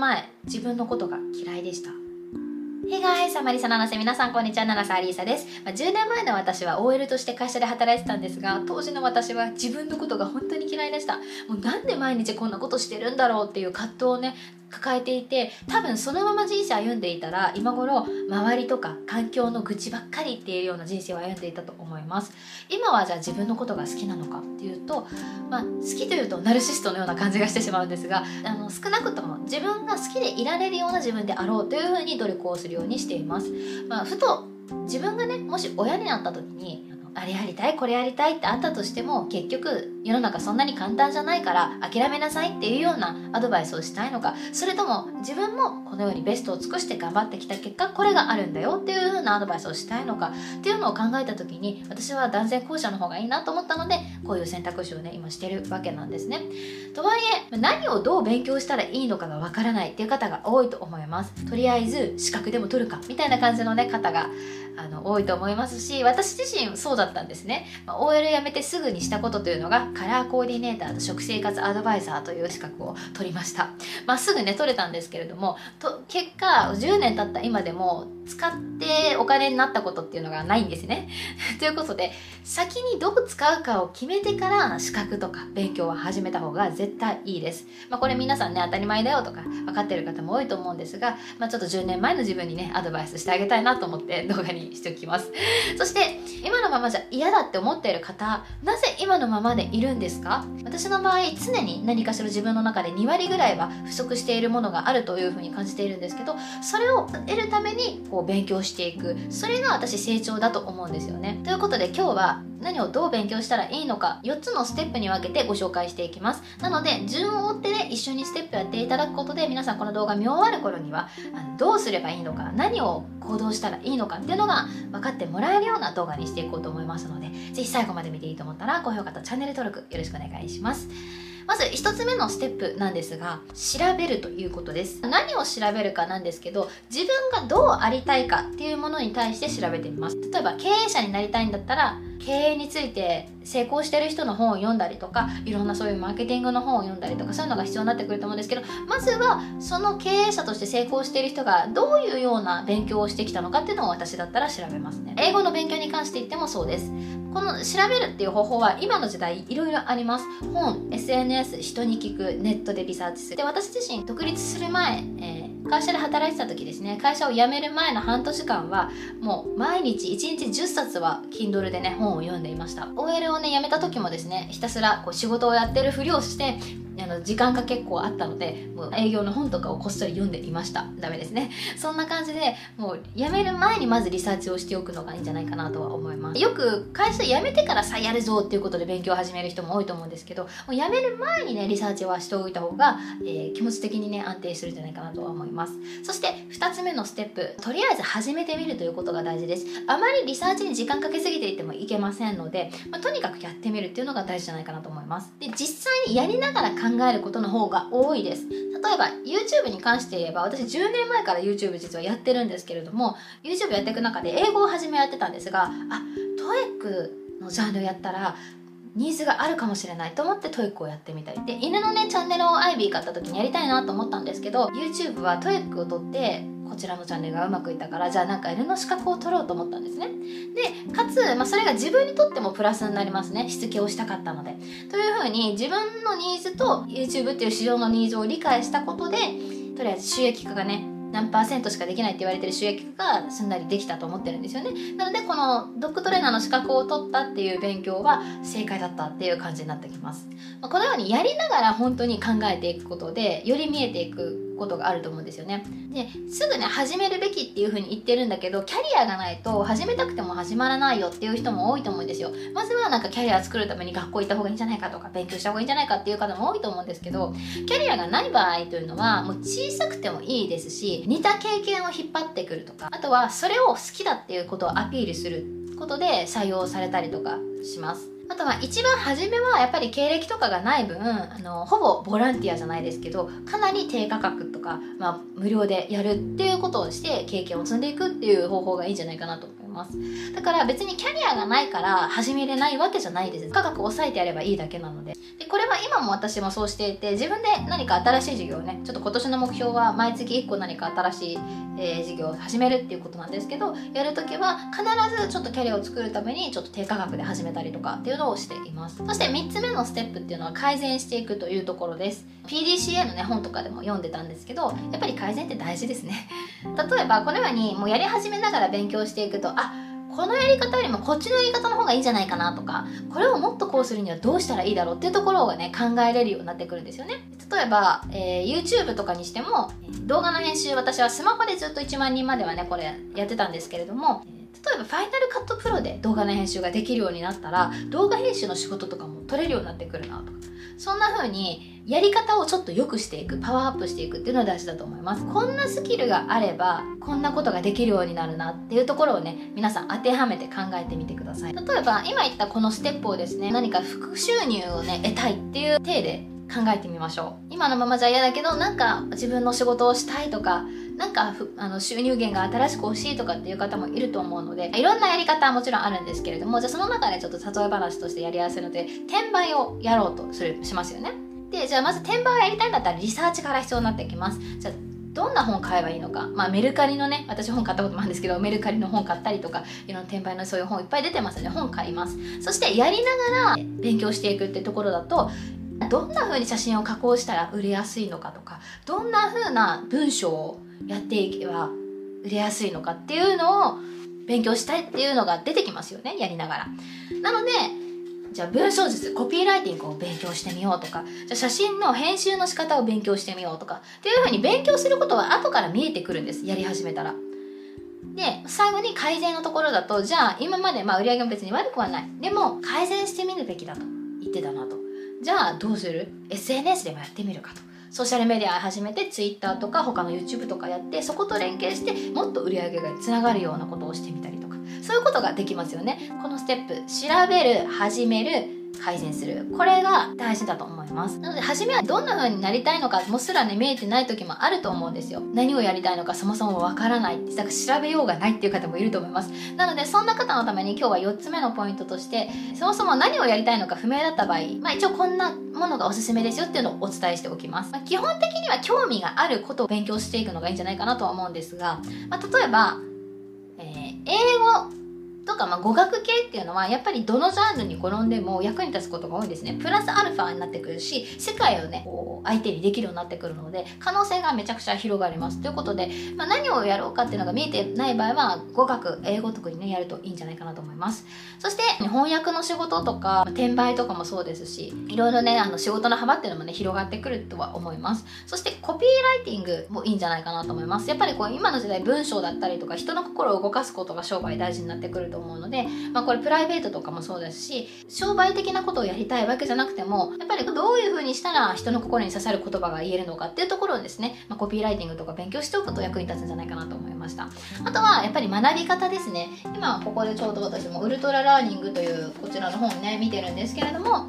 前自分のことが嫌いでした Hey guys! サマリサナナセ皆さんこんにちは、ナナサアリーサです。まあ、10年前の私は OL として会社で働いてたんですが、当時の私は自分のことが本当に嫌いでした。もうなんで毎日こんなことしてるんだろうっていう葛藤をね、抱えていて多分そのまま人生歩んでいたら今頃周りとか環境の愚痴ばっかりっていうような人生を歩んでいたと思います。今はじゃあ自分のことが好きなのかっていうと、まあ、好きというとナルシストのような感じがしてしまうんですがあの少なくとも自分が好きでいられるような自分であろうというふうに努力をするようにしています、まあ、ふと自分がねもし親になった時にあれやりたいこれやりたいってあったとしても結局世の中そんなに簡単じゃないから諦めなさいっていうようなアドバイスをしたいのかそれとも自分もこのようにベストを尽くして頑張ってきた結果これがあるんだよっていうようなアドバイスをしたいのかっていうのを考えた時に私は断然後者の方がいいなと思ったのでこういう選択肢をね今してるわけなんですね。とはいえ何をどう勉強したらいいのかがわからないっていう方が多いと思います。とりあえず資格でも取るかみたいな感じのね方があの多いと思いますし私自身そうだったんですね、まあ、OL 辞めてすぐにしたことというのがカラーコーディネーターと食生活アドバイザーという資格を取りました。まあ、すぐね取れたんですけれどもと結果10年経った今でも使ってお金になったことっていうのがないんですね。ということで先にどう使うかを決めてから資格とか勉強は始めた方が絶対いいです、まあ、これ皆さんね当たり前だよとか分かってる方も多いと思うんですが、まあ、ちょっと10年前の自分にねアドバイスしてあげたいなと思って動画ににしておきます。そして今のままじゃ嫌だって思っている方なぜ今のままでいるんですか？私の場合常に何かしら自分の中で2割ぐらいは不足しているものがあるというふうに感じているんですけどそれを得るためにこう勉強していく。それが私成長だと思うんですよね。ということで今日は何をどう勉強したらいいのか4つのステップに分けてご紹介していきます。なので順を追ってね一緒にステップやっていただくことで皆さんこの動画見終わる頃にはどうすればいいのか何を行動したらいいのかっていうのが分かってもらえるような動画にしていこうと思いますので是非最後まで見ていいと思ったら高評価とチャンネル登録よろしくお願いします。まず1つ目のステップなんですが調べるということです。何を調べるかなんですけど自分がどうありたいかっていうものに対して調べてみます。例えば経営者になりたいんだったら経営について成功してる人の本を読んだりとかいろんなそういうマーケティングの本を読んだりとかそういうのが必要になってくると思うんですけどまずはその経営者として成功している人がどういうような勉強をしてきたのかっていうのを私だったら調べますね。英語の勉強に関して言ってもそうです。この調べるっていう方法は今の時代いろいろあります。本 SNS 人に聞くネットでリサーチする。で私自身独立する前、えー会社で働いてた時ですね。会社を辞める前の半年間はもう毎日1日10冊は Kindle でね本を読んでいました。OL をね辞めた時もですねひたすらこう仕事をやってるふりをしてあの時間が結構あったのでもう営業の本とかをこっそり読んでいました。ダメですね。そんな感じでもう辞める前にまずリサーチをしておくのがいいんじゃないかなとは思います。よく会社辞めてからさやるぞっていうことで勉強を始める人も多いと思うんですけどもう辞める前にねリサーチはしておいた方が、えー、気持ち的にね安定するんじゃないかなとは思います。そして2つ目のステップとりあえず始めてみるということが大事です。あまりリサーチに時間かけすぎていてもいけませんので、まあ、とにかくやってみるっていうのが大事じゃないかなと思います。で実際にやりながら考えることの方が多いです。例えば YouTube に関して言えば私10年前から YouTube 実はやってるんですけれども YouTube やっていく中で英語を始めやってたんですがあトエックのジャンルやったらニーズがあるかもしれないと思ってトイックをやってみたいで犬のねチャンネルをアイビー買った時にやりたいなと思ったんですけど YouTube はトイックを取ってこちらのチャンネルがうまくいったからじゃあなんか犬の資格を取ろうと思ったんですね。でかつ、まあ、それが自分にとってもプラスになりますね。しつけをしたかったので。というふうに自分のニーズと YouTube っていう市場のニーズを理解したことでとりあえず収益化がね何パーセントしかできないって言われてる収益化がすんなりできたと思ってるんですよね。なのでこのドッグトレーナーの資格を取ったっていう勉強は正解だったっていう感じになってきます。このようにやりながら本当に考えていくことでより見えていくことがあると思うんですよね。ですぐね始めるべきっていう風に言ってるんだけどキャリアがないと始めたくても始まらないよっていう人も多いと思うんですよ。まずはなんかキャリア作るために学校行った方がいいんじゃないかとか勉強した方がいいんじゃないかっていう方も多いと思うんですけどキャリアがない場合というのはもう小さくてもいいですし似た経験を引っ張ってくるとかあとはそれを好きだっていうことをアピールすることで採用されたりとかします。あとは一番初めはやっぱり経歴とかがない分あのほぼボランティアじゃないですけどかなり低価格とか、まあ、無料でやるっていうことをして経験を積んでいくっていう方法がいいんじゃないかなと。ます。だから別にキャリアがないから始めれないわけじゃないです。価格抑えてやればいいだけなので。でこれは今も私もそうしていて自分で何か新しい事業をねちょっと今年の目標は毎月1個何か新しい、えー、事業を始めるっていうことなんですけどやるときは必ずちょっとキャリアを作るためにちょっと低価格で始めたりとかっていうのをしています。そして3つ目のステップっていうのは改善していくというところです。PDCA のね本とかでも読んでたんですけどやっぱり改善って大事ですね。例えばこのようにもうやり始めながら勉強していくとこのやり方よりもこっちのやり方の方がいいんじゃないかなとかこれをもっとこうするにはどうしたらいいだろうっていうところをね考えれるようになってくるんですよね。例えば、えー、YouTube とかにしても動画の編集私はスマホでずっと1万人まではねこれやってたんですけれども例えばファイナルカットプロで動画の編集ができるようになったら動画編集の仕事とかも取れるようになってくるなとか。そんな風にやり方をちょっと良くしていくパワーアップしていくっていうのは大事だと思います。こんなスキルがあればこんなことができるようになるなっていうところをね皆さん当てはめて考えてみてください。例えば今言ったこのステップをですね何か副収入をね得たいっていう体で考えてみましょう。今のままじゃ嫌だけどなんか自分の仕事をしたいとかなんかあの収入源が新しく欲しいとかっていう方もいると思うのでいろんなやり方はもちろんあるんですけれどもじゃあその中でちょっと例え話としてやりやすいので転売をやろうとするしますよね。でじゃあまず転売をやりたいんだったらリサーチから必要になってきます。じゃあどんな本買えばいいのか、まあ、メルカリのね私本買ったこともあるんですけどメルカリの本買ったりとかいろんな転売のそういう本いっぱい出てますので本買います。そしてやりながら勉強していくってところだとどんな風に写真を加工したら売れやすいのかとかどんな風な文章をやっていけば売れやすいのかっていうのを勉強したいっていうのが出てきますよねやりながら。なのでじゃあ文章術コピーライティングを勉強してみようとか。じゃあ写真の編集の仕方を勉強してみようとか。っていうふうに勉強することは後から見えてくるんですやり始めたら。で最後に改善のところだとじゃあ今までまあ売り上げも別に悪くはない。でも改善してみるべきだと言ってたなと。じゃあどうする？SNS でもやってみるかと。ソーシャルメディア始めて Twitter とか他の YouTube とかやってそこと連携してもっと売り上げがつながるようなことをしてみたりとか。そういうことができますよね。このステップ調べる始める改善する。これが大事だと思います。なので初めはどんな風になりたいのかもすらね見えてない時もあると思うんですよ。何をやりたいのかそもそもわからない。だから調べようがないっていう方もいると思います。なのでそんな方のために今日は4つ目のポイントとしてそもそも何をやりたいのか不明だった場合、まあ、一応こんなものがおすすめですよっていうのをお伝えしておきます、まあ、基本的には興味があることを勉強していくのがいいんじゃないかなとは思うんですが、まあ、例えば、えー、英語とか、まあ、語学系っていうのはやっぱりどのジャンルに転んでも役に立つことが多いですね。プラスアルファになってくるし世界をねこう相手にできるようになってくるので可能性がめちゃくちゃ広がります。ということで、まあ、何をやろうかっていうのが見えてない場合は語学英語特にねやるといいんじゃないかなと思います。そして翻訳の仕事とか転売とかもそうですしいろいろねあの仕事の幅っていうのもね広がってくるとは思います。そしてコピーライティングもいいんじゃないかなと思います。やっぱりこう今の時代文章だったりとか人の心を動かすことが商売大事になってくると思うので、まあ、これプライベートとかもそうですし商売的なことをやりたいわけじゃなくてもやっぱりどういうふうにしたら人の心に刺さる言葉が言えるのかっていうところをですね、まあ、コピーライティングとか勉強しておくと役に立つんじゃないかなと思いました。あとはやっぱり学び方ですね。今ここでちょうど私もウルトララーニングというこちらの本ね見てるんですけれども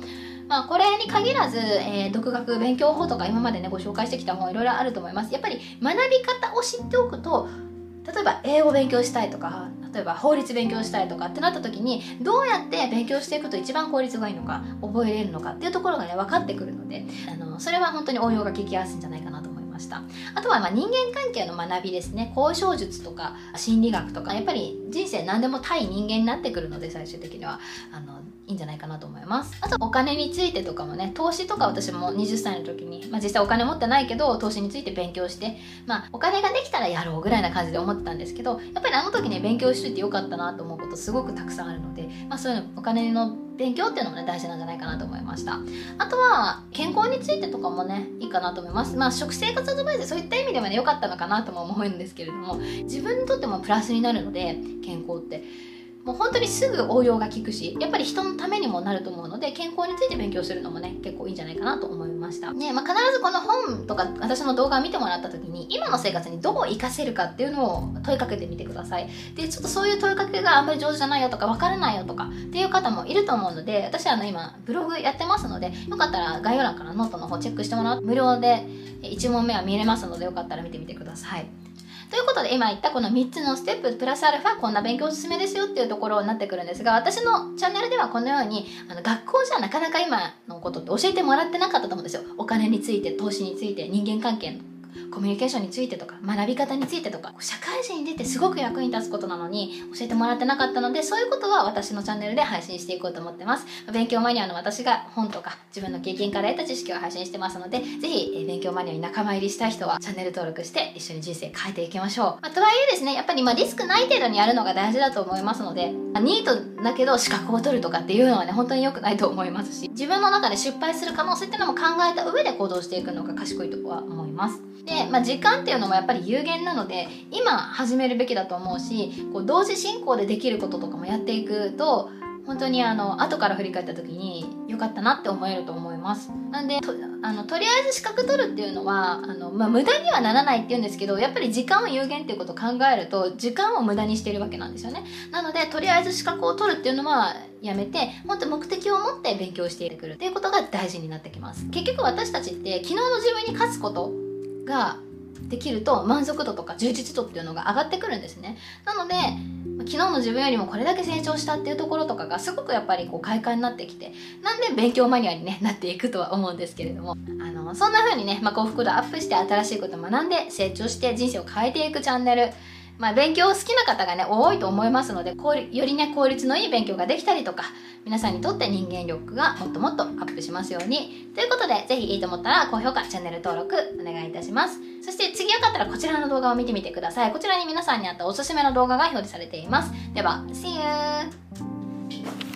まあ、これに限らず、えー、独学勉強法とか今までねご紹介してきた本いろいろあると思います。やっぱり学び方を知っておくと例えば英語勉強したいとか例えば法律勉強したいとかってなった時にどうやって勉強していくと一番効率がいいのか覚えれるのかっていうところがね分かってくるのであのそれは本当に応用が効きやすいんじゃないかなと思いました。あとはま人間関係の学びですね。交渉術とか心理学とかやっぱり人生何でも対人間になってくるので最終的には。あのいいんじゃないかなと思います。あとお金についてとかもね投資とか私も20歳の時に、まあ、実際お金持ってないけど投資について勉強してまあお金ができたらやろうぐらいな感じで思ってたんですけどやっぱりあの時に勉強しといてよかったなと思うことすごくたくさんあるので、まあ、そういうのお金の勉強っていうのもね大事なんじゃないかなと思いました。あとは健康についてとかもねいいかなと思います。まあ食生活アドバイスそういった意味ではね良かったのかなとも思うんですけれども自分にとってもプラスになるので健康って。もう本当にすぐ応用が効くしやっぱり人のためにもなると思うので健康について勉強するのもね結構いいんじゃないかなと思いました。ねまあ、必ずこの本とか私の動画を見てもらった時に今の生活にどう活かせるかっていうのを問いかけてみてください。でちょっとそういう問いかけがあんまり上手じゃないよとか分からないよとかっていう方もいると思うので私はあの今ブログやってますのでよかったら概要欄からノートの方チェックしてもらう。無料で1問目は見れますのでよかったら見てみてください。ということで今言ったこの3つのステッププラスアルファこんな勉強おすすめですよっていうところになってくるんですが私のチャンネルではこのようにあの学校じゃなかなか今のことって教えてもらってなかったと思うんですよ。お金について投資について人間関係のコミュニケーションについてとか学び方についてとか社会人に出てすごく役に立つことなのに教えてもらってなかったのでそういうことは私のチャンネルで配信していこうと思ってます。勉強マニアの私が本とか自分の経験から得た知識を配信してますのでぜひ勉強マニアに仲間入りしたい人はチャンネル登録して一緒に人生変えていきましょう、まあ、とはいえですねやっぱりまリスクない程度にやるのが大事だと思いますのでニートだけど資格を取るとかっていうのはね本当に良くないと思いますし自分の中で失敗する可能性っていうのも考えた上で行動していくのが賢いとは思います。で、まあ、時間っていうのもやっぱり有限なので今始めるべきだと思うしこう同時進行でできることとかもやっていくと本当にあの後から振り返った時に良かったなって思えると思います。なんでとあのとりあえず資格取るっていうのはあの、まあ、無駄にはならないっていうんですけどやっぱり時間を有限っていうことを考えると時間を無駄にしてるわけなんですよね。なのでとりあえず資格を取るっていうのはやめて本当目的を持って勉強してくるっていうことが大事になってきます。結局私たちって昨日の自分に勝つことができると満足度とか充実度っていうのが上がってくるんですね。なので昨日の自分よりもこれだけ成長したっていうところとかがすごくやっぱりこう快感になってきてなんで勉強マニュアルに、ね、なっていくとは思うんですけれども。あのそんな風にね、まあ、幸福度アップして新しいこと学んで成長して人生を変えていくチャンネルまあ、勉強好きな方がね多いと思いますのでよりね効率のいい勉強ができたりとか皆さんにとって人間力がもっともっとアップしますように。ということでぜひいいと思ったら高評価チャンネル登録お願いいたします。そして次よかったらこちらの動画を見てみてください。こちらに皆さんにあったおすすめの動画が表示されています。では See you!